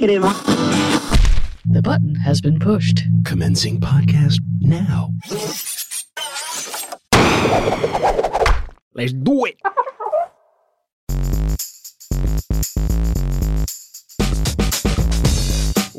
Negative. The button has been pushed. Commencing podcast now. Let's do it.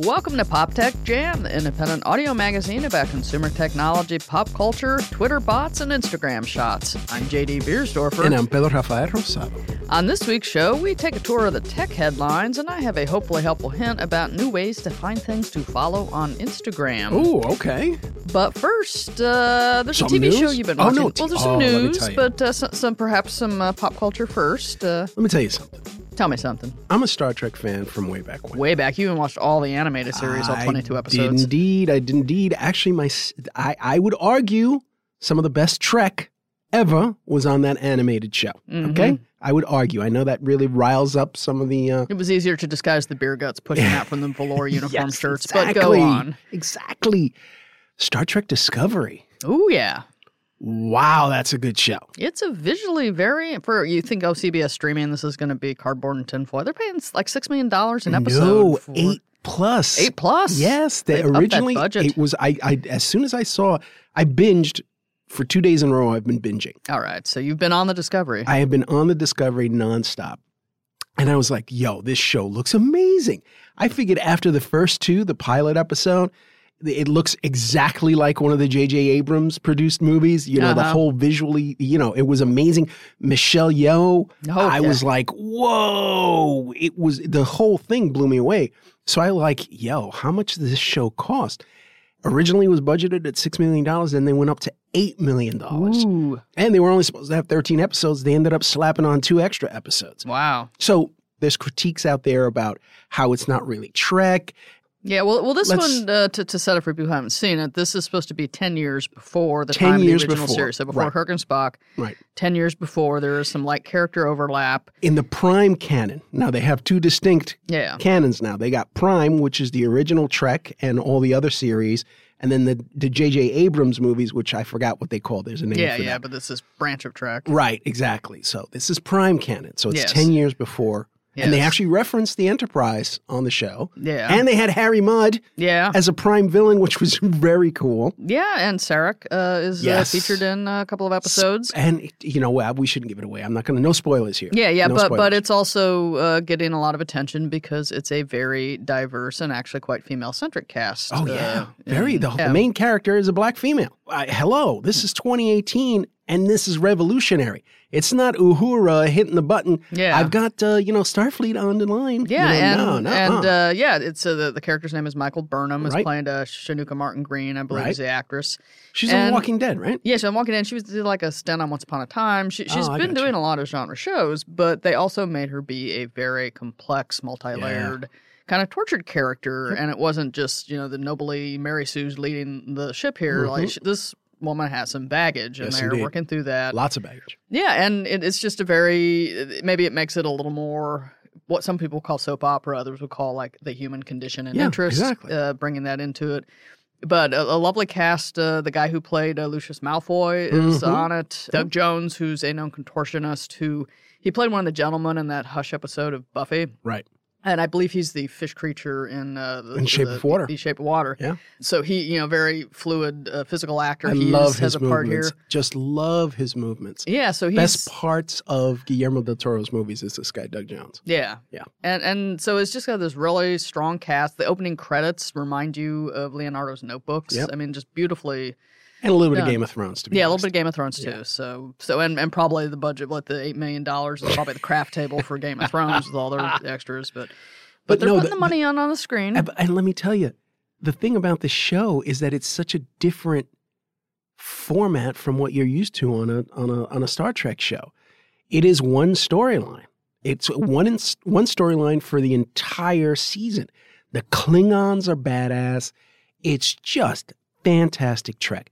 Welcome to Pop Tech Jam, the independent audio magazine about consumer technology, pop culture, Twitter bots, and Instagram shots. I'm JD Biersdorfer. And I'm Pedro Rafael Rosado. On this week's show, we take a tour of the tech headlines, and I have a hopefully helpful hint about new ways to find things to follow on Instagram. Oh, okay. But first, uh, there's Some a TV news? show you've been watching. Oh, no, well, there's oh, some let news, but uh, some, some perhaps some uh, pop culture first. Uh, Let me tell you something. Tell me something. I'm a Star Trek fan from way back when. Way back, you even watched all the animated series, all 22 episodes. Indeed. I did indeed. Actually, my I, I would argue some of the best Trek ever was on that animated show. Mm-hmm. Okay, I would argue. I know that really riles up some of the. Uh, It was easier to disguise the beer guts pushing out from the velour uniform yes, shirts, exactly, but go on. Exactly. Star Trek Discovery. Oh yeah, Wow, that's a good show. it's a visually very for you think oh CBS streaming this is going to be cardboard and tinfoil. They're paying like six million dollars an episode. No, for- eight plus. eight plus. Yes, they that originally it was. I, I as soon as I saw, I binged for two days in a row. I've been binging. All right, so you've been on the Discovery. I have been on the Discovery nonstop. And I was like, yo, this show looks amazing. I figured after the first two, the pilot episode, it looks exactly like one of the J.J. Abrams produced movies. You know, the Uh-huh. whole visually, you know, it was amazing. Michelle Yeoh, I Okay. was like, whoa. It was, the whole thing blew me away. So I like, yo, how much does this show cost? Originally it was budgeted at $6 million, and they went up to $8 million. Ooh, And they were only supposed to have 13 episodes. They ended up slapping on two extra episodes. wow. So there's critiques out there about how it's not really Trek. Yeah, well, well, this Let's- one uh, to, to set up for people who haven't seen it. This is supposed to be ten years before the 10 time of the original before, series. So before right. Kirk and Spock, Right. ten years before, there is some like character overlap. In the Prime canon, now they have two distinct Yeah, canons now. They got Prime, which is the original Trek and all the other series, and then the the J.J. Abrams movies, which I forgot what they call. There's a name yeah, yeah. that. But this is branch of Trek. Right, exactly. So this is Prime canon. So it's Yes. 10 years before. And they actually referenced the Enterprise on the show. Yeah, And they had Harry Mudd yeah, as a Prime villain, which was very cool. yeah. And Sarek uh, is Yes. uh, featured in a couple of episodes. And you know? We shouldn't give it away. I'm not going to. No spoilers here. Yeah, yeah, No but but it's also uh, getting a lot of attention because it's a very diverse and actually quite female centric cast. Oh uh, yeah, very. and- The, yeah. the main character is a black female. Uh, hello, this is 2018, and this is revolutionary. It's not Uhura hitting the button. Yeah. I've got uh, you know Starfleet on the line. Yeah, You know, and no, and nuh-uh. uh, yeah, it's uh, the the character's name is Michael Burnham. Is Right. playing uh, Sonequa Martin Green, I believe, Right. is the actress. she's on Walking Dead, right? Yeah, so I'm walking in. She was did like a stint on Once Upon a Time. She, she's Oh, been doing a lot of genre shows, but they also made her be a very complex, multi-layered, kind of tortured character. And it wasn't just you know the nobly Mary Sue's leading the ship here. Like sh this woman has some baggage, and Mm-hmm. Yes, they're indeed. working through that. Lots of baggage. Yeah, and it, it's just a very maybe it makes it a little more what some people call soap opera, others would call like the human condition and Yeah, interest. exactly. Uh, bringing that into it. But a, a lovely cast. Uh, the guy who played uh, Lucius Malfoy is Mhm. on it. Doug Jones, who's a known contortionist, who he played one of the gentlemen in that Hush episode of Buffy. Right. And I believe he's the fish creature in uh, the, In Shape the- of Water. The Shape of Water. Yeah. So he, you know, very fluid uh, physical actor. I he is- love has his a part movements. here. Just love his movements. Yeah. So he's Best parts of Guillermo del Toro's movies is this guy Doug Jones. Yeah. Yeah. And and so it's just got this really strong cast. The opening credits remind you of Leonardo's notebooks. Yep. I mean, just beautifully And a little bit Done. of Game of Thrones to be Yeah, a little bit of Game of Thrones too. So so and, and probably the budget, what the eight million dollars is probably the craft table for Game of Thrones with all their extras. But but, But they're no, putting the- the, money on on the screen. And, and let me tell you, the thing about the show is that it's such a different format from what you're used to on a on a on a Star Trek show. It is one storyline. It's one in, one storyline for the entire season. The Klingons are badass. It's just fantastic Trek.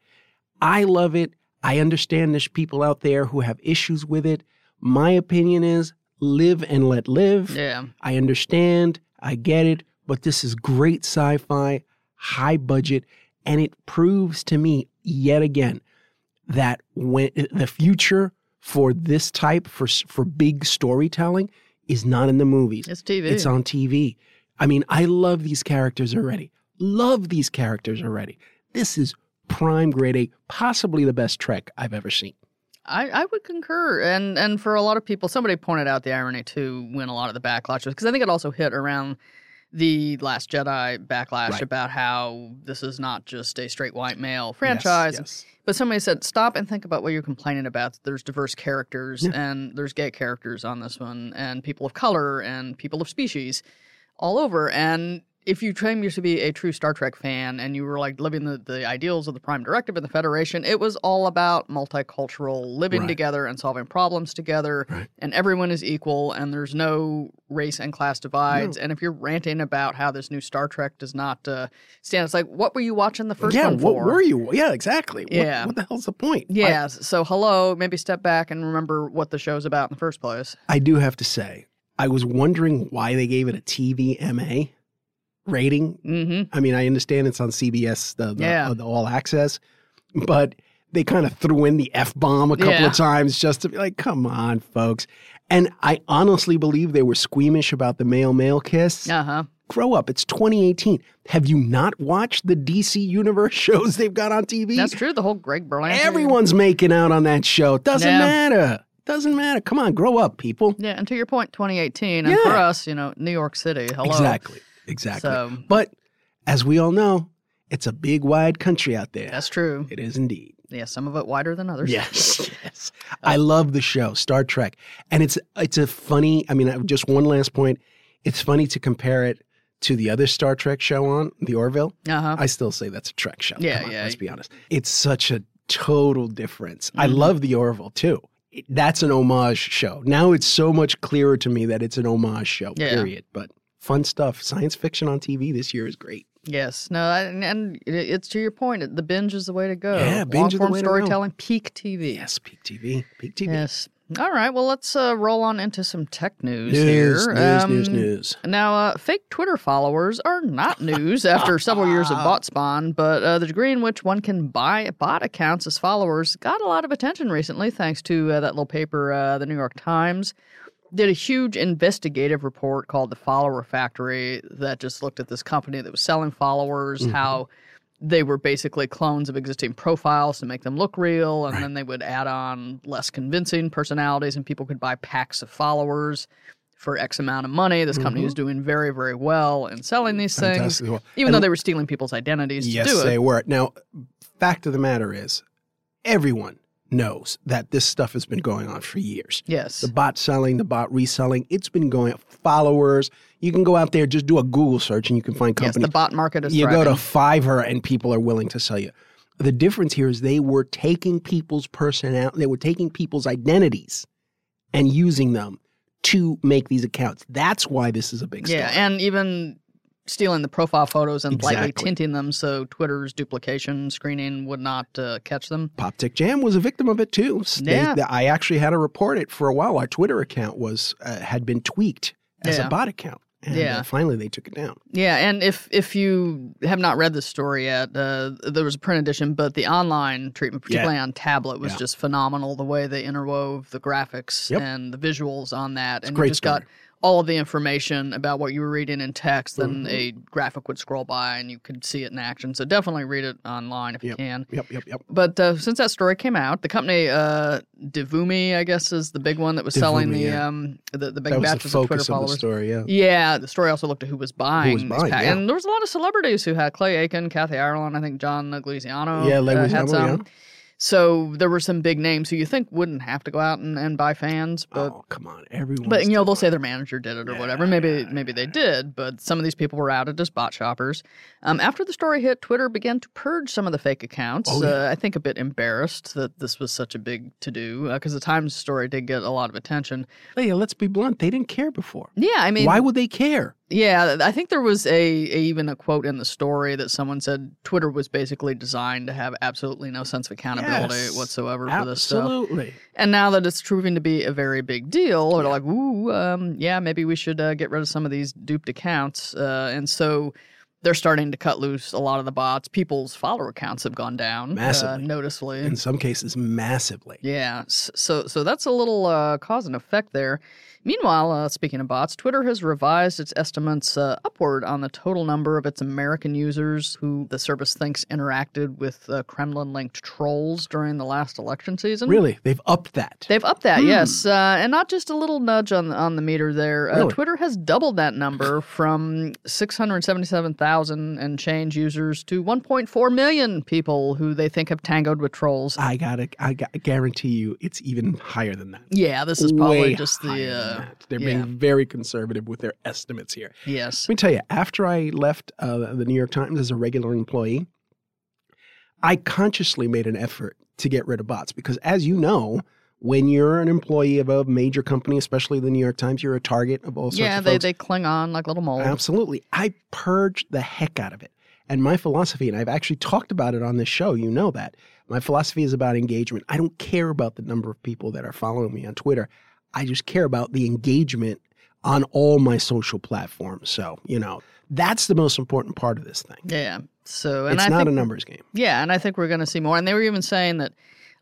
I love it. I understand there's people out there who have issues with it. My opinion is live and let live. yeah. I understand, I get it, but this is great sci fi, high budget, and it proves to me yet again that when the future for this type for for big storytelling is not in the movies. It's TV. It's on TV. I mean, I love these characters already. Love these characters already. This is prime grade A, possibly the best Trek I've ever seen. I, I would concur, and and for a lot of people, somebody pointed out the irony too when a lot of the backlash was because I think it also hit around the Last Jedi backlash Right. about how this is not just a straight white male franchise. Yes, But somebody said, stop and think about what you're complaining about. There's diverse characters Yeah. and there's gay characters on this one, and people of color and people of species all over. And if you claim you to be a true Star Trek fan and you were like living the, the ideals of the Prime Directive and the Federation, it was all about multicultural living Right. together and solving problems together. Right. And everyone is equal and there's no race and class divides. And if you're ranting about how this new Star Trek does not uh, stand, it's like, what were you watching the first yeah, one what for? were you? Yeah, exactly. Yeah. What, the hell's the point? I- Yeah. So hello, maybe step back and remember what the show's about in the first place. I do have to say, I was wondering why they gave it a TVMA rating. Mm-hmm. I mean, I understand it's on CBS, the, the, Yeah. uh, the All Access, but they kind of threw in the F bomb a couple Yeah. of times just to be like, come on, folks. And I honestly believe they were squeamish about the male male kiss. Uh huh. Grow up. It's 2018. Have you not watched the DC Universe shows they've got on TV? That's true. The whole Greg Berlanti. Everyone's making out on that show. Doesn't Yeah. matter. Doesn't matter. Come on, grow up, people. Yeah, and to your point, 2018, and for us, you know, New York City. Hello. Exactly. Exactly. So But as we all know, it's a big, wide country out there. that's true. It is indeed. Yeah, some of it wider than others. Yes, yes. I love the show, Star Trek, and it's it's a funny. I mean, just one last point. It's funny to compare it to the other Star Trek show on the Orville. Uh huh. I still say that's a Trek show. Yeah, on, yeah. Let's be honest. It's such a total difference. I Mhm. love the Orville too. That's an homage show. Now it's so much clearer to me that it's an homage show. Yeah. Period. But fun stuff. Science fiction on TV this year is great. Yes. No, and, and it's to your point. The binge is the way to go. Yeah, binge Long is the form way to go. storytelling, peak TV. Yes, peak TV. Peak TV. Yes. All right. Well, let's uh, roll on into some tech news, News, here. news, news, Um, news. Now, uh, fake Twitter followers are not news after several years of bot spawn, but uh, the degree in which one can buy bot accounts as followers got a lot of attention recently, thanks to uh, that little paper, uh, the New York Times. Did a huge investigative report called The Follower Factory that just looked at this company that was selling followers, Mm-hmm. how they were basically clones of existing profiles to make them look real, and then they would add on less convincing personalities, and people could buy packs of followers for X amount of money. This company was doing very, very well in selling these things, Mm-hmm. Fantastic. Well, even though they were stealing people's identities Yes, to do it. they were. Now, fact of the matter is, everyone knows that this stuff has been going on for years. Yes. The bot selling, the bot reselling, it's been going followers. You can go out there, just do a Google search and you can find companies. yes, the bot market is you go to. Fiverr and people are willing to sell you. The difference here is they were taking people's personality, they were taking people's identities and using them to make these accounts. That's why this is a big story. Yeah, and even stealing the profile photos and lightly tinting them so Twitter's duplication screening would not uh, catch them. Pop Tech Jam was a victim of it too. They- Yeah. I actually had to report it for a while. Our Twitter account was uh, had been tweaked as Yeah. a bot account, and Yeah. uh, finally they took it down. Yeah, and if if you have not read this story yet, uh, there was a print edition, but the online treatment, particularly on tablet, was Yeah. just phenomenal. The way they interwove the graphics Yep. and the visuals on that, and you great just got story. All of the information about what you were reading in text. Then Mhm. a graphic would scroll by, and you could see it in action. So definitely read it online if you can. Yep, yep, yep. But uh, since that story came out, the company uh, Devumi, I guess, is the big one that was selling the yeah. um the, the big That batches of Twitter of the followers. story. Yeah. Yeah, the story also looked at who was buying, these buying, packs. yeah. and there was a lot of celebrities who had Clay Aiken, Kathy Ireland, I think John Leguizamo. Yeah, uh, had some. yeah. So there were some big names who you think wouldn't have to go out and, and buy fans, but oh come on, everyone. but you know they'll say their manager did it or Yeah, whatever. Maybe yeah, maybe they did, but some of these people were outed as bot shoppers. Um, after the story hit, Twitter began to purge some of the fake accounts. Oh, yeah. uh, I think a bit embarrassed that this was such a big to do because the Times story did get a lot of attention. Hey, let's be blunt. They didn't care before. Yeah, I mean, Why would they care? Yeah, I think there was a, a even a quote in the story that someone said Twitter was basically designed to have absolutely no sense of accountability Yes, whatsoever for this stuff. Absolutely. And now that it's proving to be a very big deal, they're like, "Ooh, um, yeah, maybe we should uh, get rid of some of these duped accounts." Uh, and so they're starting to cut loose a lot of the bots. People's follower accounts have gone down uh, Massively. noticeably. In some cases, massively. Yeah, so so that's a little uh, cause and effect there. Meanwhile, uh, speaking of bots, Twitter has revised its estimates uh, upward on the total number of its American users who the service thinks interacted with uh, Kremlin linked trolls during the last election season. Really? They've upped that. They've upped that, yes. Uh, and not just a little nudge on, on the meter there. Uh, Really? Twitter has doubled that number from 677,000 and change users to 1.4 million people who they think have tangoed with trolls. I gotta, I got, guarantee you, it's even higher than that. Yeah, this is probably Way just higher the. That. They're yeah. being very conservative with their estimates here. yes. Let me tell you, after I left uh, the New York Times as a regular employee, I consciously made an effort to get rid of bots because, as you know, when you're an employee of a major company, especially the New York Times, you're a target of all sorts Yeah, of they, folks. they cling on like little moles. Absolutely. I purged the heck out of it. And my philosophy, and I've actually talked about it on this show, you know that. My philosophy is about engagement. I don't care about the number of people that are following me on Twitter. I just care about the engagement on all my social platforms. So, you know, that's the most important part of this thing. Yeah. So, and it's I not think, a numbers game. Yeah, and I think we're going to see more. And they were even saying that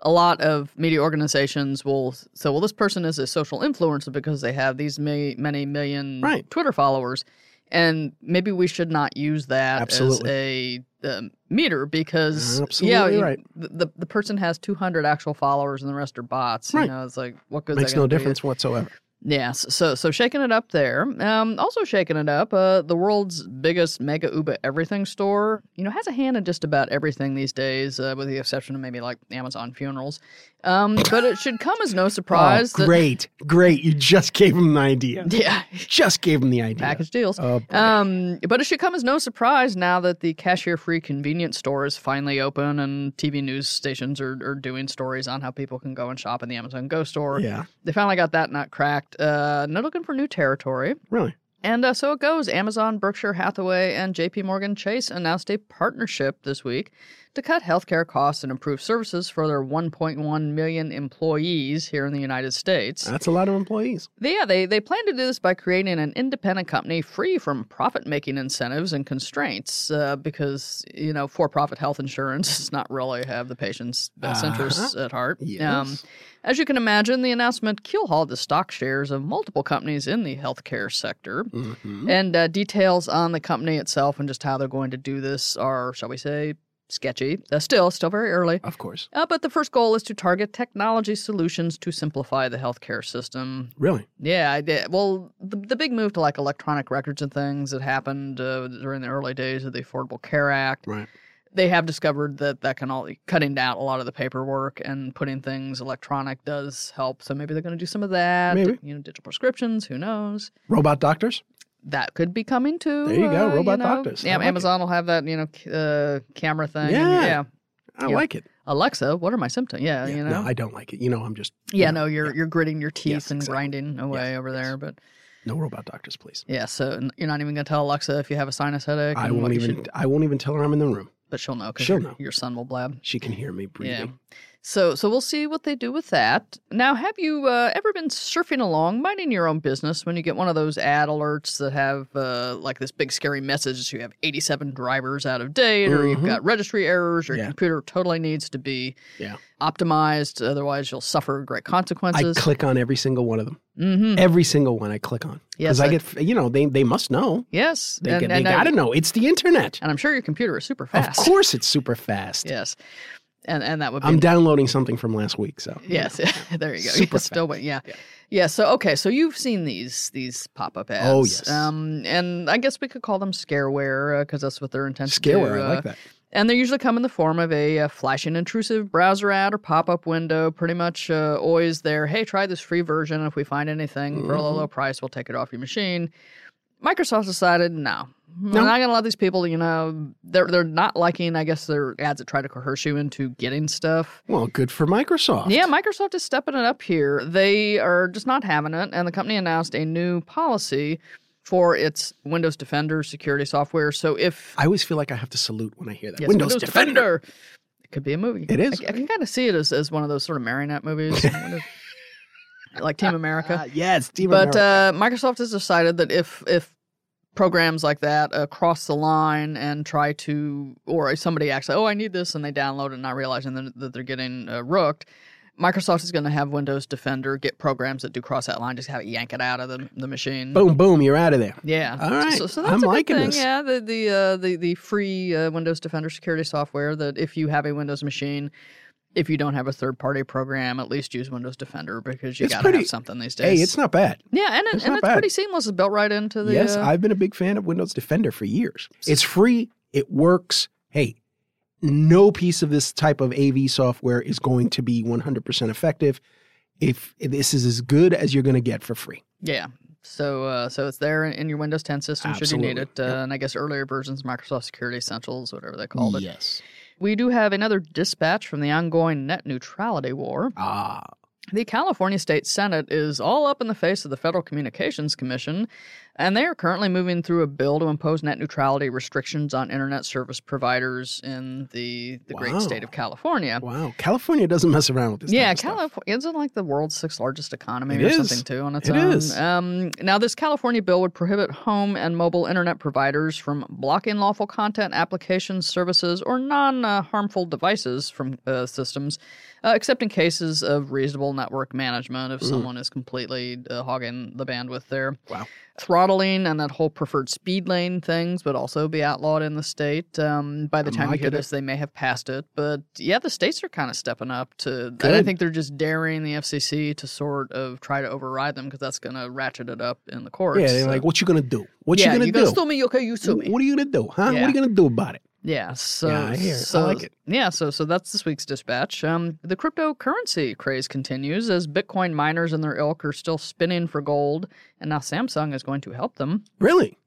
a lot of media organizations will say, well, this person is a social influencer because they have these ma- many million Right. Twitter followers. And maybe we should not use that Absolutely. as a um, meter because Absolutely yeah, you- right. the, the the person has 200 actual followers and the rest are bots. Right. You know, it's like what good Makes no difference whatsoever. Yes, so so shaking it up there. Um, also shaking it up. Uh, the world's biggest mega Uber everything store, you know, has a hand in just about everything these days, uh, with the exception of maybe like Amazon funerals. Um, but it should come as no surprise oh, great, great. You just gave him the idea. yeah, Just gave him the idea. package deals. Oh. Um, but it should come as no surprise now that the cashier-free convenience store is finally open and TV news stations are, are doing stories on how people can go and shop in the Amazon Go store. yeah, They finally got that nut cracked. Uh, they're looking for new territory. really. And uh, so it goes. Amazon, Berkshire Hathaway, and JP Morgan Chase announced a partnership this week to cut healthcare costs and improve services for their 1.1 million employees here in the United States. That's a lot of employees. They- yeah, they, they plan to do this by creating an independent company free from profit making incentives and constraints uh, because, you know, for profit health insurance does not really have the patient's best Uh-huh. interests at heart. Um, as you can imagine, the announcement keelhauled the stock shares of multiple companies in the healthcare sector. Mhm. And uh, details on the company itself and just how they're going to do this are, shall we say, sketchy. Uh, still, still very early. Of course. Uh, but the first goal is to target technology solutions to simplify the healthcare system. Really? Yeah, I did. Well, the, the big move to like electronic records and things that happened uh, during the early days of the Affordable Care Act, Right. they have discovered that that can all cutting down a lot of the paperwork and putting things electronic does help. So maybe they're going to do some of that. Maybe. You know, digital prescriptions. Who knows? Robot doctors? That could be coming too. There you go, uh, robot know. doctors. Yeah, like it. Amazon will have that, you know, uh, camera thing. Yeah. yeah. I Yeah. like it. Alexa, what are my symptoms? Yeah, Yeah, you know. No, I don't like it. You know, I'm just yeah, you no, know, you're you're gritting your teeth Yes, and exactly. grinding away Yes, over yes. there, but no robot doctors, please. yeah. So you're not even gonna tell Alexa if you have a sinus headache. I won't even. should- I won't even tell her I'm in the room. but she'll know because She'll your, know. your son will blab. She can hear me breathing. Yeah. So so we'll see what they do with that. Now, have you uh, ever been surfing along, minding your own business, when you get one of those ad alerts that have uh, like this big scary message? You have 87 drivers out of date, or you've Mhm. got registry errors, or your Yeah. computer totally needs to be Yeah. optimized, otherwise you'll suffer great consequences. I click on every single one of them. hmm Every single one I click on. Yes, Because I get, you know, they they must know. Yes, They, and, they I- got to know. It's the internet. and I'm sure your computer is super fast. Of course, it's super fast. Yes, and and that would be I'm downloading something from last week, so Yes, there you go. Super Yeah, still, wait, yeah. yeah, So okay, so you've seen these these pop up ads. Oh, yes. Um, and I guess we could call them scareware because that's what they're intended to Scareware. I uh, like that. And they usually come in the form of a, uh flashing intrusive browser ad or pop up window. Pretty much uh, always there. Hey, try this free version. If we find anything for a low, Mhm. low price, we'll take it off your machine. Microsoft decided no. No. We're not going to let these people, you know, they're they're not liking, I guess, their ads that try to coerce you into getting stuff. Well, good for Microsoft. Yeah, Microsoft is stepping it up here. They are just not having it, and the company announced a new policy for its Windows Defender security software. So if I always feel like I have to salute when I hear that. yes, Windows, Defender. it could be a movie. It is. I, I can kind of see it as, as one of those sort of marionette movies, Windows- like Team America. Yes, Team but America. uh, Microsoft has decided that if if programs like that uh, cross the line and try to, or somebody actually, oh, I need this, and they download it, not realizing that, that they're getting uh, rooked. Microsoft is going to have Windows Defender get programs that do cross that line, just have it yank it out of the, the machine. Boom, boom, you're out of there. Yeah. All right. So, so that's I'm a good liking thing. this. Yeah, the the uh, the the free uh, Windows Defender security software that if you have a Windows machine, if you don't have a third party program, at least use Windows Defender because you It's got to pretty- have something these days. Hey, it's not bad. yeah, and, it, it's and it's pretty seamless. It's built right into the. yes, uh, I've been a big fan of Windows Defender for years. It's free, it works. Hey, no piece of this type of AV software is going to be 100% effective if this is as good as you're going to get for free. Yeah. So, uh, so it's there in- your Windows 10 system should you need it, uh, Yep. and I guess earlier versions, Microsoft Security Essentials, whatever they called it. Yes. We do have another dispatch from the ongoing net neutrality war. Ah, The California State Senate is all up in the face of the Federal Communications Commission, and they are currently moving through a bill to impose net neutrality restrictions on internet service providers in the, the Wow. great state of California. wow. California doesn't mess around with this. Yeah, type of stuff. California isn't like the world's sixth largest economy It or is. something too on its It own. is. Um, now, this California bill would prohibit home and mobile internet providers from blocking lawful content, applications, services, or non-harmful devices from uh, systems, uh, except in cases of reasonable network management. If someone is completely uh, hogging the bandwidth there, Wow. Throttling and that whole preferred speed lane things would also be outlawed in the state. Um, by the I'm time you hear this, they may have passed it, but yeah, the states are kind of stepping up to. And I think they're just daring the FCC to sort of try to override them because that's going to ratchet it up in the courts. Yeah, they're So- like, what you going to do? What yeah, you going to gonna do? sue me? Okay, you sue me. What are you going to do? Huh? What are you going to do about it? Yeah, so Yeah, I hear it. I like it. yeah, so so that's this week's dispatch. Um, the cryptocurrency craze continues as Bitcoin miners and their ilk are still spinning for gold, and now Samsung is going to help them. Really?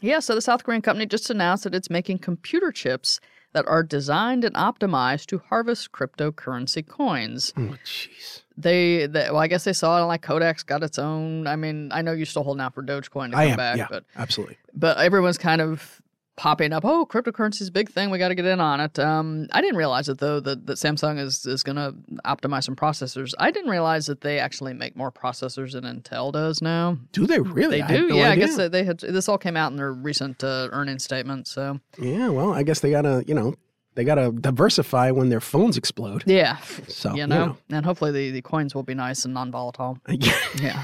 Yeah, so the South Korean company just announced that it's making computer chips that are designed and optimized to harvest cryptocurrency coins. Oh, jeez. They, they well, I guess they saw it on like Kodak's got its own. I mean, I know you're still holding out for Dogecoin to come I am. back, yeah, but absolutely. but everyone's kind of popping up. Oh, cryptocurrency is a big thing. We got to get in on it. Um, I didn't realize it though that, that Samsung is is going to optimize some processors. I didn't realize that they actually make more processors than Intel does now. Do they really? They I do, no yeah. I guess they, they had. This all came out in their recent uh, earnings statement. So Yeah, well, I guess they gotta, you know, they gotta diversify when their phones explode. yeah, So you know, and hopefully the, the coins will be nice and non-volatile. you Yeah. know.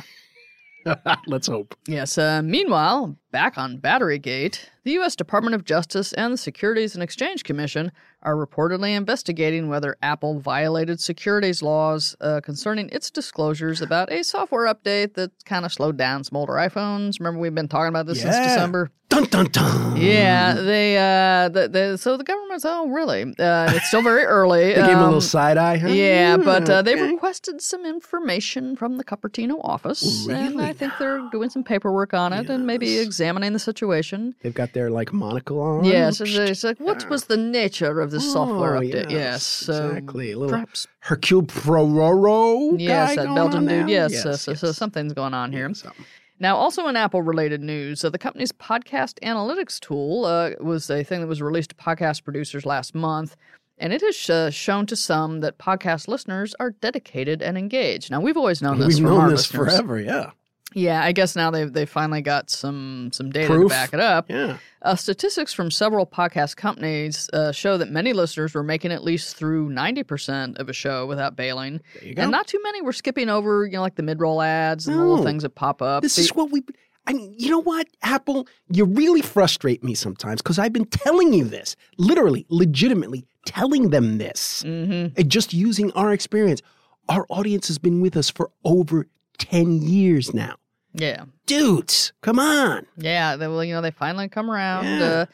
let's hope. Yes. Uh, meanwhile, back on Batterygate, the U.S. Department of Justice and the Securities and Exchange Commission are reportedly investigating whether Apple violated securities laws uh, concerning its disclosures about a software update that kind of slowed down some older iPhones. Remember, we've been talking about this since December. Dun dun dun. Yeah, they, uh, the, the, so the government's, oh, really? Uh, it's still very early. They gave him a little Um, side eye. Huh? yeah, but uh, they've requested some information from the Cupertino office, and I think they're doing some paperwork on it and maybe examining the situation. They've got their like monocle on. Yes, it's, it's like what was the nature of this software Oh, update? Yes, yes, so exactly. A little perhaps Hercule Poirot. yes, guy that Belgian dude. Yes, so, yes, so, so yes. something's going on here. Something. Now, also in Apple related news, uh, the company's podcast analytics tool uh, was a thing that was released to podcast producers last month. And it has uh, shown to some that podcast listeners are dedicated and engaged. Now we've always known this We've known this listeners. forever. Yeah. Yeah, I guess now they've they finally got some some data Proof. to back it up. Yeah. Uh, statistics from several podcast companies uh, show that many listeners were making at least through ninety percent of a show without bailing, There you go. and not too many were skipping over, you know, like the mid roll ads and the little things that pop up. This The- is what we. I mean, you know what, Apple? You really frustrate me sometimes because I've been telling you this, literally, legitimately telling them this, Mhm. and just using our experience. Our audience has been with us for over ten years now, yeah, dudes. Come on. yeah. They, well, you know, they finally come around. Yeah. Uh,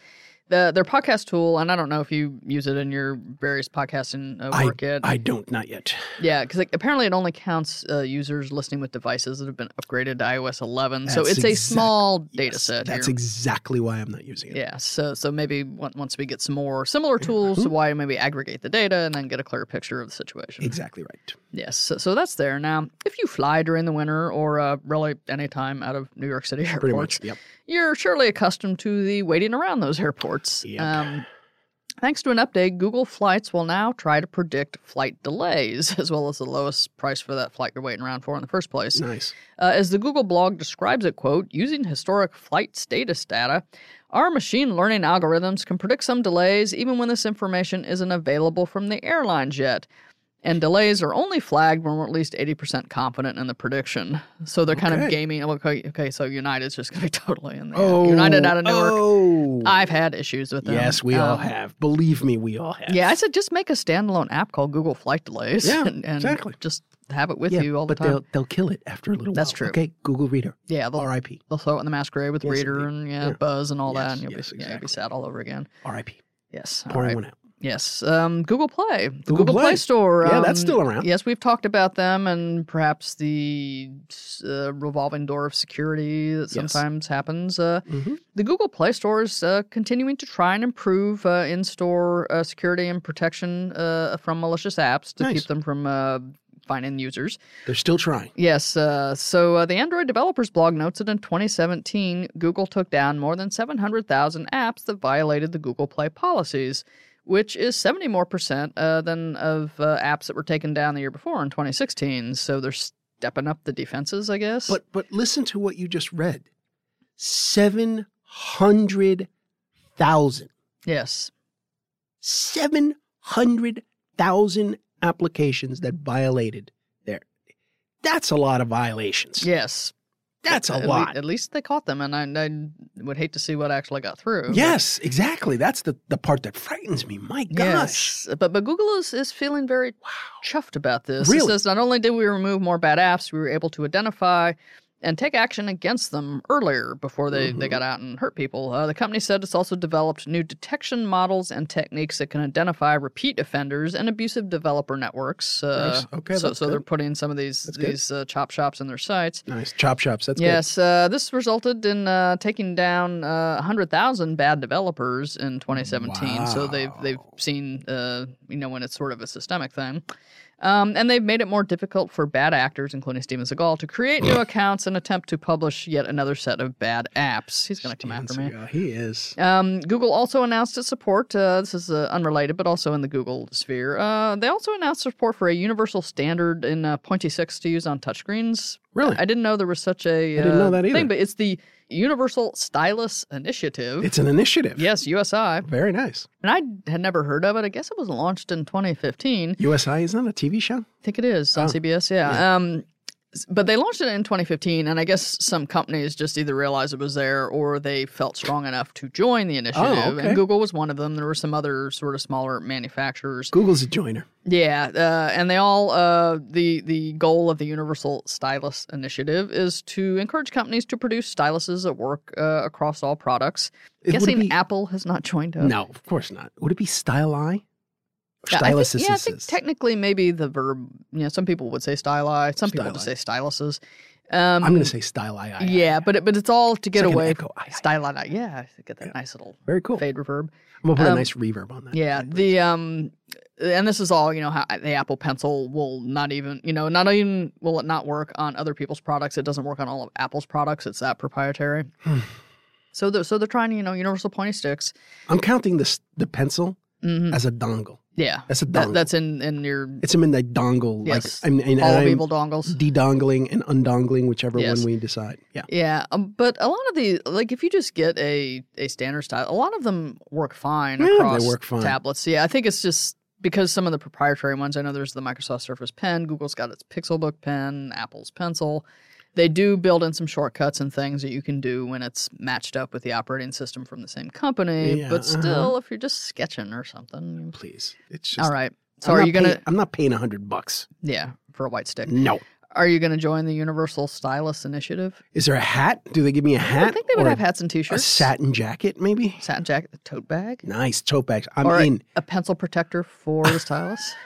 the their podcast tool, and I don't know if you use it in your various podcasting uh, I, work yet. I don't, not yet. Yeah, because like, apparently it only counts uh, users listening with devices that have been upgraded to iOS 11. so That's it's a exact- small data Yes, set. That's here. exactly why I'm not using it. yeah. So so maybe once we get some more similar tools, why maybe aggregate the data and then get a clearer picture of the situation. Exactly right. Yes. So, so that's there. Now, if you fly during the winter or uh, really any time out of New York City airports, Pretty much. Yep. You're surely accustomed to the waiting around those airports. Yep. Um, thanks to an update, Google Flights will now try to predict flight delays as well as the lowest price for that flight you're waiting around for in the first place. Nice. Uh, as the Google blog describes it, quote, using historic flight status data, our machine learning algorithms can predict some delays even when this information isn't available from the airlines yet. And delays are only flagged when we're at least 80% confident in the prediction. So they're kind Okay. of gaming. Okay, okay, so United's just going to be totally in there. Oh, United out of Newark. Oh, I've had issues with them. yes, we all Um, have. Believe me, we all have. Yeah, I said just make a standalone app called Google Flight Delays. Yeah, and, and exactly. Just have it with Yeah, you all the but time. they'll they'll kill it after a little That's while. true. Okay, Google Reader, Yeah, they'll, R.I.P. they'll throw it in the masquerade with Yes, Reader indeed. and yeah, Yeah. Buzz and all that, and you'll yes, be yeah, you'll be sad all over again. R.I.P. Yes, all Pouring right. one out. Yes, um, Google Play, the Google Google, Play. Play. Store. Yeah, that's um, still around. Yes, we've talked about them and perhaps the uh, revolving door of security that Yes. sometimes happens. Uh, hmm the Google Play Store is uh, continuing to try and improve uh, in-store uh, security and protection uh, from malicious apps to Nice. keep them from uh, finding users. They're still trying. Yes. Uh, so uh, the Android developers blog notes that in 2017, Google took down more than 700,000 apps that violated the Google Play policies, which is 70 more percent uh, than of uh, apps that were taken down the year before in 2016. So they're stepping up the defenses, I guess. But but listen to what you just read. Seven hundred thousand. yes. Seven hundred thousand applications that violated there. That's a lot of violations. Yes. That's a At le- lot. at least they caught them, and I, I would hate to see what actually got through. Yes, exactly. That's the, the part that frightens me. My gosh. Yes, but but Google is, is feeling very chuffed about this. It Really? says not only did we remove more bad apps, we were able to identify and take action against them earlier before they, they Mhm. got out and hurt people. Uh, the company said it's also developed new detection models and techniques that can identify repeat offenders and abusive developer networks. Uh, Nice. Okay, so so they're putting some of these That's these uh, chop shops in their sites. Nice. Chop shops. That's Yes, uh, this resulted in uh, taking down uh, 100,000 bad developers in 2017. So they've they've seen, uh, you know, when it's sort of a systemic thing. Um, and they've made it more difficult for bad actors, including Steven Seagal, to create new accounts and attempt to publish yet another set of bad apps. He's going to come after me. He is. Um, Google also announced its support. Uh, this is uh, unrelated, but also in the Google sphere. Uh, they also announced support for a universal standard in uh, Pointy Six to use on touchscreen. Really? I didn't know there was such a I didn't know uh, that either. thing, but it's the Universal Stylus Initiative. It's an initiative. yes, USI, Very nice. and I had never heard of it. I guess it was launched in 2015. USI is that a TV show? I think it is on Oh, CBS. Yeah. Um, s- but they launched it in 2015, and I guess some companies just either realized it was there or they felt strong enough to join the initiative. Oh, okay. And Google was one of them. There were some other sort of smaller manufacturers. Google's a joiner. Yeah, uh, and they all uh, the the goal of the Universal Stylus Initiative is to encourage companies to produce styluses that work uh, across all products. It- Guessing be- Apple has not joined up. No, of course not. Would it be Style Or Yeah, I think, yeah, I think technically maybe the verb. You know, some people would say styli. Some people would just say styluses. Um, I'm going to say. Eye, yeah, but it, but it's all to get like away. echo, aye, aye. Styli. Yeah, get that nice little Very cool. fade reverb. I'm going to put a Um, nice reverb on that. Yeah, the um, and this is all you know. How the Apple Pencil will not even you know not even will it not work on other people's products. It doesn't work on all of Apple's products. It's that proprietary. Hmm. so they're so they're trying you know universal pointy sticks. I'm counting this the pencil hmm as a dongle. Yeah, That's a that, that's in in your It's in that dongle. Yes. Like, I'm, and all evil dongles. de-dongling and undongling, whichever Yes. one we decide. Yeah. Yeah, um, but a lot of the like if you just get a a standard style, a lot of them work fine Yeah, they across work fine. tablets. Yeah, I think it's just because some of the proprietary ones. I know there's the Microsoft Surface Pen, Google's got its Pixelbook Pen, Apple's Pencil. They do build in some shortcuts and things that you can do when it's matched up with the operating system from the same company. Yeah, but uh-huh. still, if you're just sketching or something, Please. It's just. all right. So I'm are not you gonna? paying- I'm not paying a hundred bucks. Yeah, for a white stick. No. Are you gonna join the Universal Stylus Initiative? Is there a hat? Do they give me a hat? I think they would have hats and t-shirts. a satin jacket, maybe? satin jacket, the tote bag, Nice tote bags. I'm or a- in. a pencil protector for the stylus.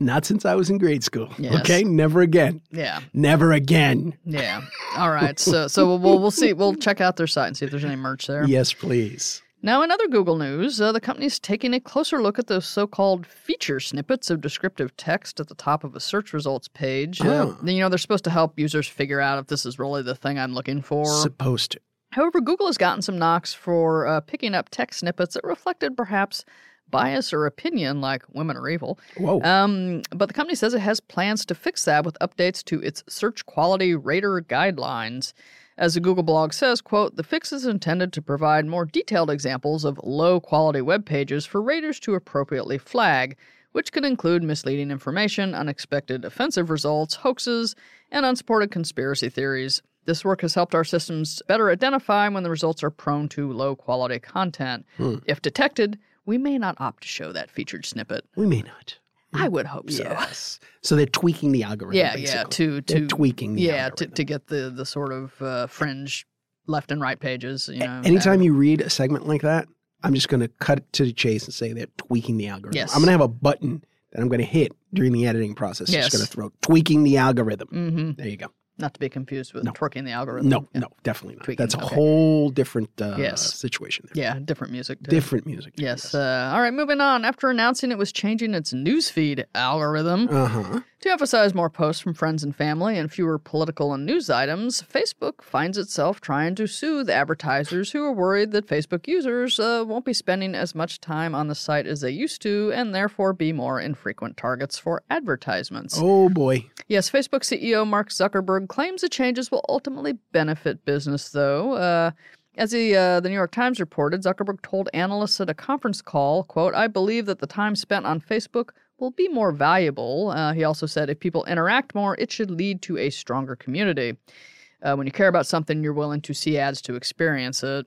Not since I was in grade school. Yes. Okay, never again. yeah, Never again. yeah. All right. So, so we'll we'll see. We'll check out their site and see if there's any merch there. Yes, please. Now, in other Google news, uh, the company's taking a closer look at those so-called feature snippets of descriptive text at the top of a search results page. Uh, Oh. you know, they're supposed to help users figure out if this is really the thing I'm looking for. Supposed to. However, Google has gotten some knocks for uh, picking up text snippets that reflected perhaps bias or opinion, like women are evil. Whoa. Um, but the company says it has plans to fix that with updates to its search quality rater guidelines. As the Google blog says, quote, the fix is intended to provide more detailed examples of low quality web pages for raters to appropriately flag, which could include misleading information, unexpected offensive results, hoaxes, and unsupported conspiracy theories. This work has helped our systems better identify when the results are prone to low quality content. Hmm. If detected, we may not opt to show that featured snippet. We may not. I would hope so. Yes. So they're tweaking the algorithm. Yeah, basically. yeah, to They're to tweaking the yeah, to, algorithm. to get the the sort of uh, fringe left and right pages. You know, Anytime and- you read a segment like that, I'm just going to cut it to the chase and say they're tweaking the algorithm. Yes. I'm going to have a button that I'm going to hit during the editing process. Yes. Just going to throw tweaking the algorithm. Mhm. There you go. Not to be confused with No. twerking the algorithm. No, Yeah. no, definitely not. Tweaking, That's a okay. whole different uh, Yes. situation there. Yeah, different music. Too. Different music. Yes. Uh, all right, moving on. After announcing it was changing its newsfeed algorithm Uh huh. to emphasize more posts from friends and family and fewer political and news items, Facebook finds itself trying to soothe advertisers who are worried that Facebook users uh, won't be spending as much time on the site as they used to and therefore be more infrequent targets for advertisements. Oh boy. Yes, Facebook CEO Mark Zuckerberg claims the changes will ultimately benefit business, though. Uh, as the, uh, the New York Times reported, Zuckerberg told analysts at a conference call, quote, I believe that the time spent on Facebook will be more valuable. Uh, he also said if people interact more, it should lead to a stronger community. Uh, when you care about something, you're willing to see ads to experience it.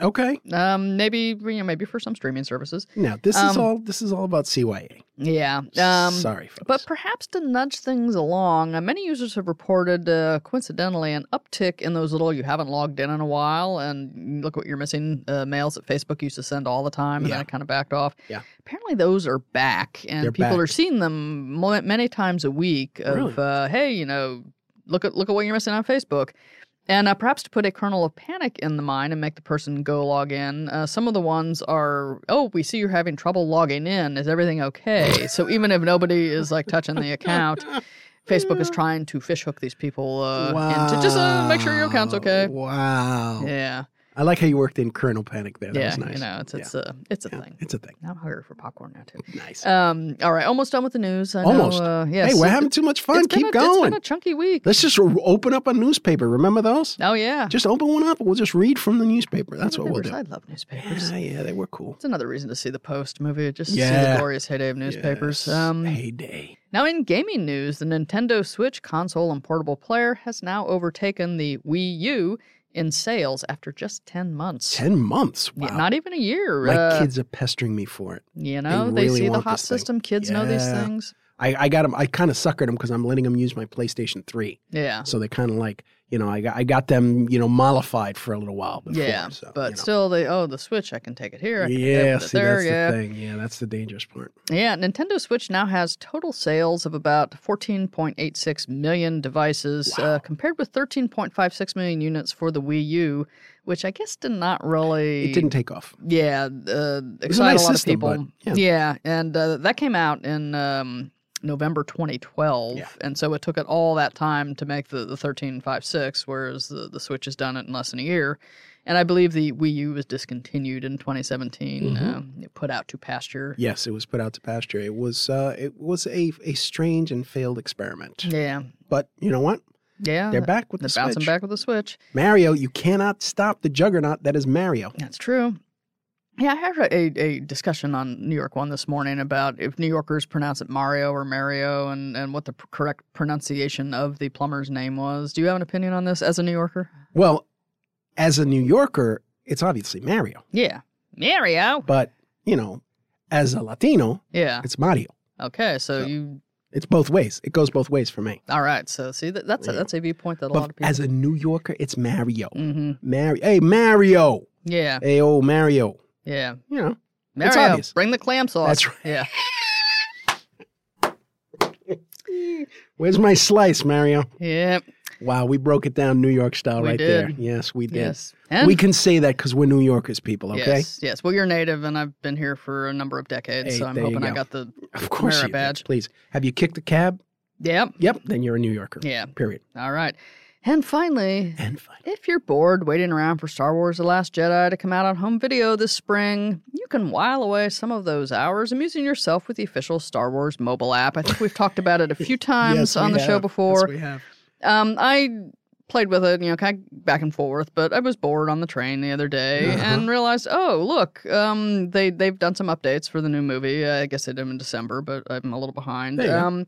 Okay. Um, maybe you know, maybe for some streaming services. Now this is Um, all. This is all about CYA. Yeah. Um, Sorry, folks. But perhaps to nudge things along, uh, many users have reported, uh, coincidentally, an uptick in those little you haven't logged in in a while and look what you're missing uh, mails that Facebook used to send all the time and Yeah. then it kind of backed off. Yeah. Apparently, those are back and They're people back. are seeing them many times a week of, Really? uh, hey, you know, look at, look at what you're missing on Facebook. And uh, perhaps to put a kernel of panic in the mind and make the person go log in, uh, some of the ones are, oh, we see you're having trouble logging in. Is everything okay? so even if nobody is like touching the account, Facebook is trying to fishhook these people uh, into just uh, make sure your account's okay. Wow. Yeah, I like how you worked in Kernel Panic there. That yeah, was nice. you know, it's it's a it's a Yeah, thing. It's a thing. I'm hungry for popcorn now too. Nice. Um, all right, almost done with the news. I Almost. Know, uh, yes, hey, we're having too much fun. it's Keep a- It's going. been a chunky week. Let's just open up a newspaper. Remember those? Oh yeah, Just open one up we'll just read from the newspaper. That's what we'll do. I love newspapers. Yeah, yeah, they were cool. It's another reason to see the Post movie, just to see Yeah. the glorious heyday of newspapers. Yes. Um, Heyday. Now, in gaming news, the Nintendo Switch console and portable player has now overtaken the Wii U in sales after just 10 months. Ten months. Wow. Yeah, not even a year. My uh, kids are pestering me for it. you know, they, really see the hot this thing. system. Kids know these things. I, I got them. I kind of suckered them because I'm letting them use my PlayStation 3. Yeah. So they kind of like, you know, I got, I got them, you know, mollified for a little while before. yeah. so, but you know. still, they, oh, the Switch, I can take it here. Yeah, see, there. that's yeah. the thing. Yeah, that's the dangerous part. Yeah, Nintendo Switch now has total sales of about 14.86 million devices, uh, compared with 13.56 million units for the Wii U, which I guess did not really. It didn't take off. Yeah, uh, was a nice a lot system, of people. but, yeah. and uh, that came out in um, November 2012, Yeah. and so it took it all that time to make the the 1356, whereas the the Switch has done it in less than a year. And I believe the Wii U was discontinued in 2017, Mhm. um, put out to pasture. Yes, it was put out to pasture. It was uh, it was a a strange and failed experiment. Yeah, But you know what? yeah, They're back with They're the bouncing Switch. back with the Switch. Mario, you cannot stop the juggernaut that is Mario. That's true. Yeah, I had a, a discussion on New York One this morning about if New Yorkers pronounce it Mario or Mario and, and what the pr- correct pronunciation of the plumber's name was. Do you have an opinion on this as a New Yorker? Well, as a New Yorker, it's obviously Mario. Yeah. Mario? But, you know, as a Latino, Yeah. it's Mario. Okay, so Yeah. you. It's both ways. It goes both ways for me. All right, so see, that, that's, a, that's a viewpoint that a lot But of people. as a New Yorker, it's Mario. hmm Mario. Hey, Mario. Yeah, Hey, oh, Mario. Yeah. You know, Mario, It's obvious. bring the clam sauce. That's right. Yeah. where's my slice, Mario? Yeah. Wow, we broke it down New York style We right there. Yes, we did. Yes. And We can say that because we're New Yorkers, people, okay? Yes, yes. Well, you're native, and I've been here for a number of decades, Hey, so I'm hoping I got the. Of course Merit you did. badge. Please. Have you kicked a cab? Yep. Yep, then you're a New Yorker. Yeah. Period. All right. And finally, And fine. if you're bored waiting around for Star Wars The Last Jedi to come out on home video this spring, you can while away some of those hours amusing yourself with the official Star Wars mobile app. I think we've talked about it a few times Yes, on the show before. Yes, we have. Um, I played with it, you know, kind of back and forth. But I was bored on the train the other day Uh-huh. and realized, oh, look, um, they they've done some updates for the new movie. I guess they did them in December, but I'm a little behind. Go.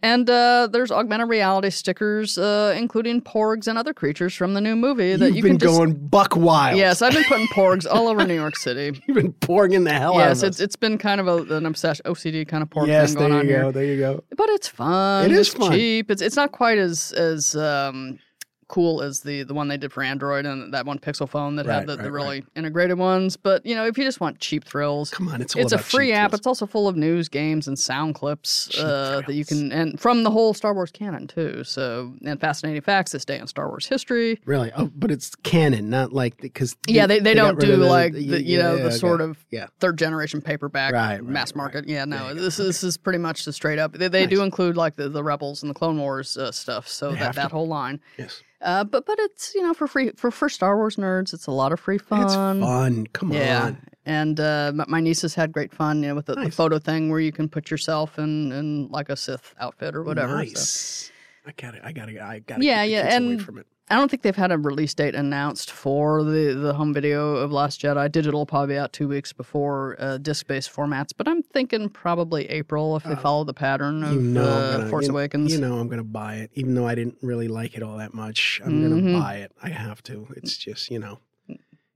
And uh, there's augmented reality stickers, uh, including porgs and other creatures from the new movie that You've you been can just. going buck wild. Yes, I've been putting porgs all over New York City. You've been pouring in the hell out yes, it's us. it's been kind of a, an obsession, OCD kind of porg yes, thing going there on you here. go. There you go. But it's fun. It is it's fun. cheap. It's it's not quite as as um, cool as the the one they did for Android and that one Pixel phone that Right, had the, the right, really integrated ones. But you know, if you just want cheap thrills, Come on, it's all it's a free app. thrills. It's also full of news, games, and sound clips uh, that you can and from the whole Star Wars canon too. So and fascinating facts this day in Star Wars history. Really? Oh, but it's canon, not like because Yeah, they, they, don't do the- like the- the, you yeah, know the okay. sort of Yeah. third generation paperback Right, right, mass right. market. Yeah, no, you go. this this is pretty much the straight up. They, they do include like the, the Rebels and the Clone Wars uh, stuff, so They that that whole line. Yes. Uh, but but it's you know for free for for Star Wars nerds, it's a lot of free fun. It's fun. Come Yeah. on. And uh, my- nieces had great fun, you know, with the, the photo thing where you can put yourself in, in like a Sith outfit or whatever. so. Nice. I got it. I got to. I got to. Yeah, yeah, and- from it. I don't think they've had a release date announced for the, the home video of Last Jedi. Digital probably out two weeks before uh, disc based formats, but I'm thinking probably April if they Oh. follow the pattern of You know, uh, gonna- Force you, Awakens. You know, I'm going to buy it, even though I didn't really like it all that much. I'm going Mhm. to buy it. I have to. It's just, you know,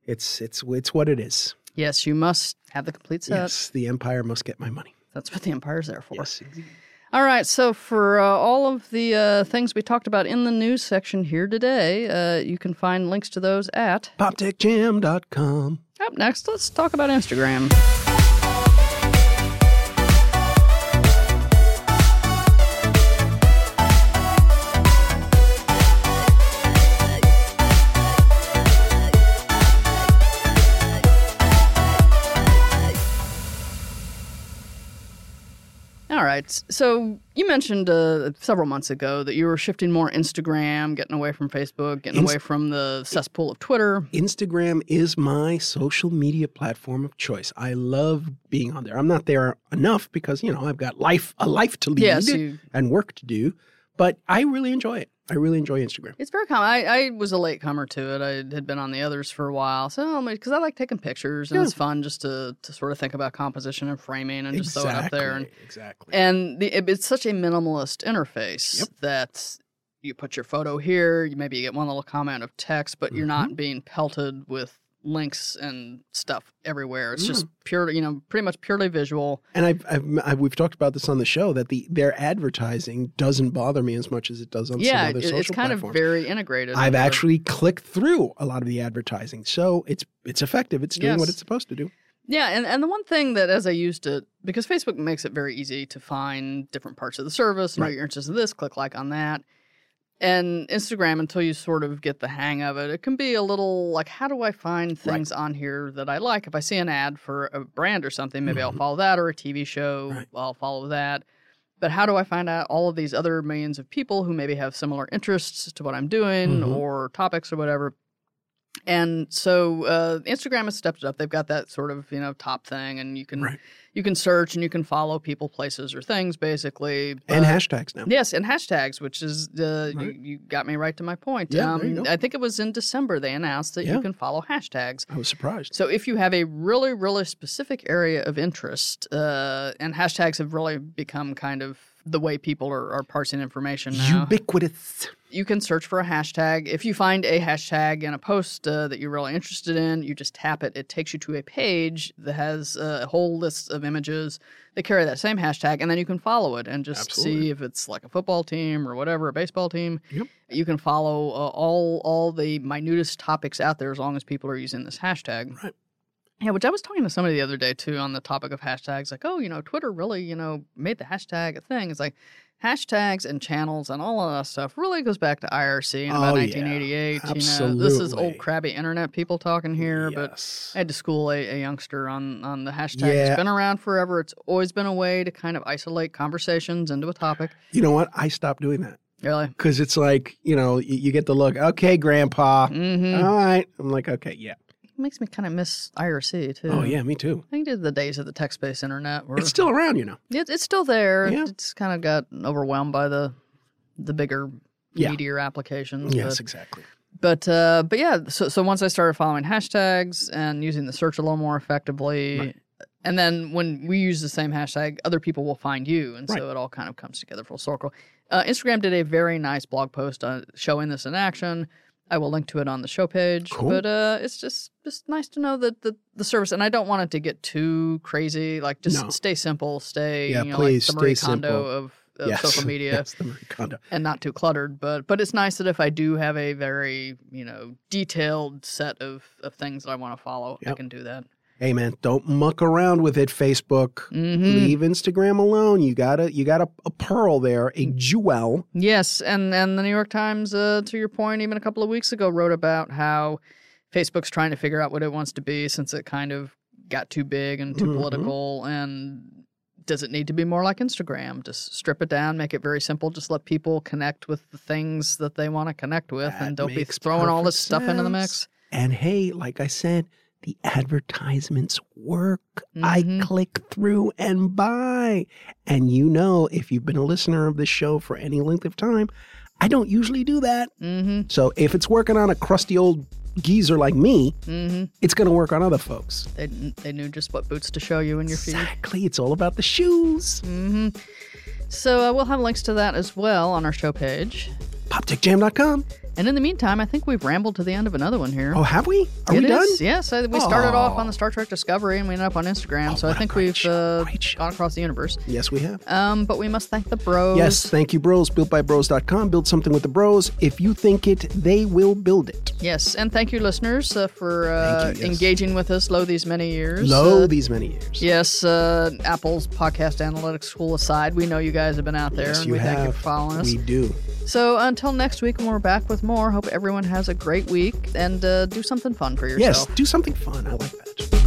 it's it's it's what it is. yes, you must have the complete set. Yes, the Empire must get my money. That's what the Empire's there for. Yes. All right, so for uh, all of the uh, things we talked about in the news section here today, uh, you can find links to those at. PopTechJam.com. Up next, let's talk about Instagram. Right. So you mentioned uh, several months ago that you were shifting more Instagram, getting away from Facebook, getting Inst- away from the cesspool of Twitter. Instagram is my social media platform of choice. I love being on there. I'm not there enough because, you know, I've got life a life to lead Yes, you, and work to do, but I really enjoy it. I really enjoy Instagram. it's very common. I, I was a late comer to it. I had been on the others for a while, so because I like taking pictures and Yeah. it's fun just to to sort of think about composition and framing and just throw it up there. And exactly. and the, it, it's such a minimalist interface Yep. that you put your photo here. You maybe get one little comment of text, but you're Mm-hmm. not being pelted with links and stuff everywhere. It's Mm. just purely, you know, pretty much purely visual. And I've, I've, I've we've talked about this on the show that the their advertising doesn't bother me as much as it does on yeah, some other it- social it's kind platforms. of very integrated. I've actually clicked through a lot of the advertising, so it's it's effective. It's doing what it's supposed to do. Yeah, and, and the one thing that as I used it, because Facebook makes it very easy to find different parts of the service, know Right. you're interested in this, click like on that. And Instagram, until you sort of get the hang of it, it can be a little like, how do I find things on here that I like? If I see an ad for a brand or something, maybe I'll Mhm. follow that, or a TV show, Right. I'll follow that. But how do I find out all of these other millions of people who maybe have similar interests to what I'm doing Mhm. or topics or whatever? And so uh, Instagram has stepped it up. They've got that sort of you know top thing, and you can Right. you can search and you can follow people, places, or things basically. and hashtags now. Yes, and hashtags, which is uh, Right. you, you got me right to my point. Yeah, um. I think it was in December they announced that Yeah. you can follow hashtags. I was surprised. So if you have a really, really specific area of interest, uh, and hashtags have really become kind of the way people are, are parsing information now. Ubiquitous. You can search for a hashtag. If you find a hashtag in a post uh, that you're really interested in, you just tap it. It takes you to a page that has uh, a whole list of images that carry that same hashtag, and then you can follow it and just Absolutely. see if it's like a football team or whatever, a baseball team. Yep. You can follow uh, all all the minutest topics out there as long as people are using this hashtag. Right. Yeah, which I was talking to somebody the other day too on the topic of hashtags. Like, oh, you know, Twitter really, you know, made the hashtag a thing. It's like hashtags and channels and all of that stuff really goes back to IRC in about Oh, yeah. 1988. You know, this is old crabby internet people talking here, but I had to school a, a youngster on on the hashtag. Yeah. It's been around forever. It's always been a way to kind of isolate conversations into a topic. you know what? I stopped doing that Really. because it's like you know you, you get the look. Okay, Grandpa. Mm-hmm. All right. I'm like, okay, yeah. Makes me kind of miss IRC too. Oh yeah, me too. I think the days of the text-based internet. Where It's still around, you know. It, it's still there. Yeah. It's kind of got overwhelmed by the the bigger Yeah. meteor applications. Yes, but- exactly. but uh, but yeah, so so once I started following hashtags and using the search a little more effectively, Right. and then when we use the same hashtag, other people will find you, and Right. so it all kind of comes together full circle. Uh, Instagram did a very nice blog post uh, showing this in action. I will link to it on the show page, Cool. but uh, it's just just nice to know that the, the service, and I don't want it to get too crazy. Like just No. stay simple, stay Yeah, you know, please, like the Marie Kondo simple. of, of yes. social media Yes, the Marie Kondo. and not too cluttered but but it's nice that if i do have a very you know detailed set of of things that i want to follow i can do that Hey man, don't muck around with it, Facebook. hmm Leave Instagram alone. You got a you got a, a pearl there, a jewel. yes and and the new york times uh, to your point even a couple of weeks ago wrote about how facebook's trying to figure out what it wants to be since it kind of got too big and too Mhm. political and does it need to be more like Instagram? Just strip it down, make it very simple. Just let people connect with the things that they want to connect with, That and don't be throwing all this perfect stuff into the mix. And hey, like I said, the advertisements work. I Mhm. click through and buy. And you know, if you've been a listener of this show for any length of time, I don't usually do that. Mm-hmm. So if it's working on a crusty old geezer like me, Mm-hmm. it's going to work on other folks. They, they knew just what boots to show you in your feet. Exactly. It's all about the shoes. hmm So uh, we'll have links to that as well on our show page. PopTechJam.com. And in the meantime, I think we've rambled to the end of another one here. Oh, have we? Are It we done? is, Yes, I, we started off Oh. on the Star Trek Discovery and we ended up on Instagram. Oh, so I think we've uh, gone across the universe. Yes, we have. Um, but we must thank the bros. Yes, thank you, bros. BuiltByBros.com. Build something with the bros. If you think it, they will build it. Yes, and thank you, listeners, uh, for uh, you, yes. engaging with us low these many years. Lo Uh, these many years. Yes, uh, Apple's podcast analytics school aside, we know you guys have been out there. Yes, and you we have. thank you for following us. We do. So until next week, when we're back with more, hope everyone has a great week and uh, do something fun for yourself. Yes, do something fun. I like that.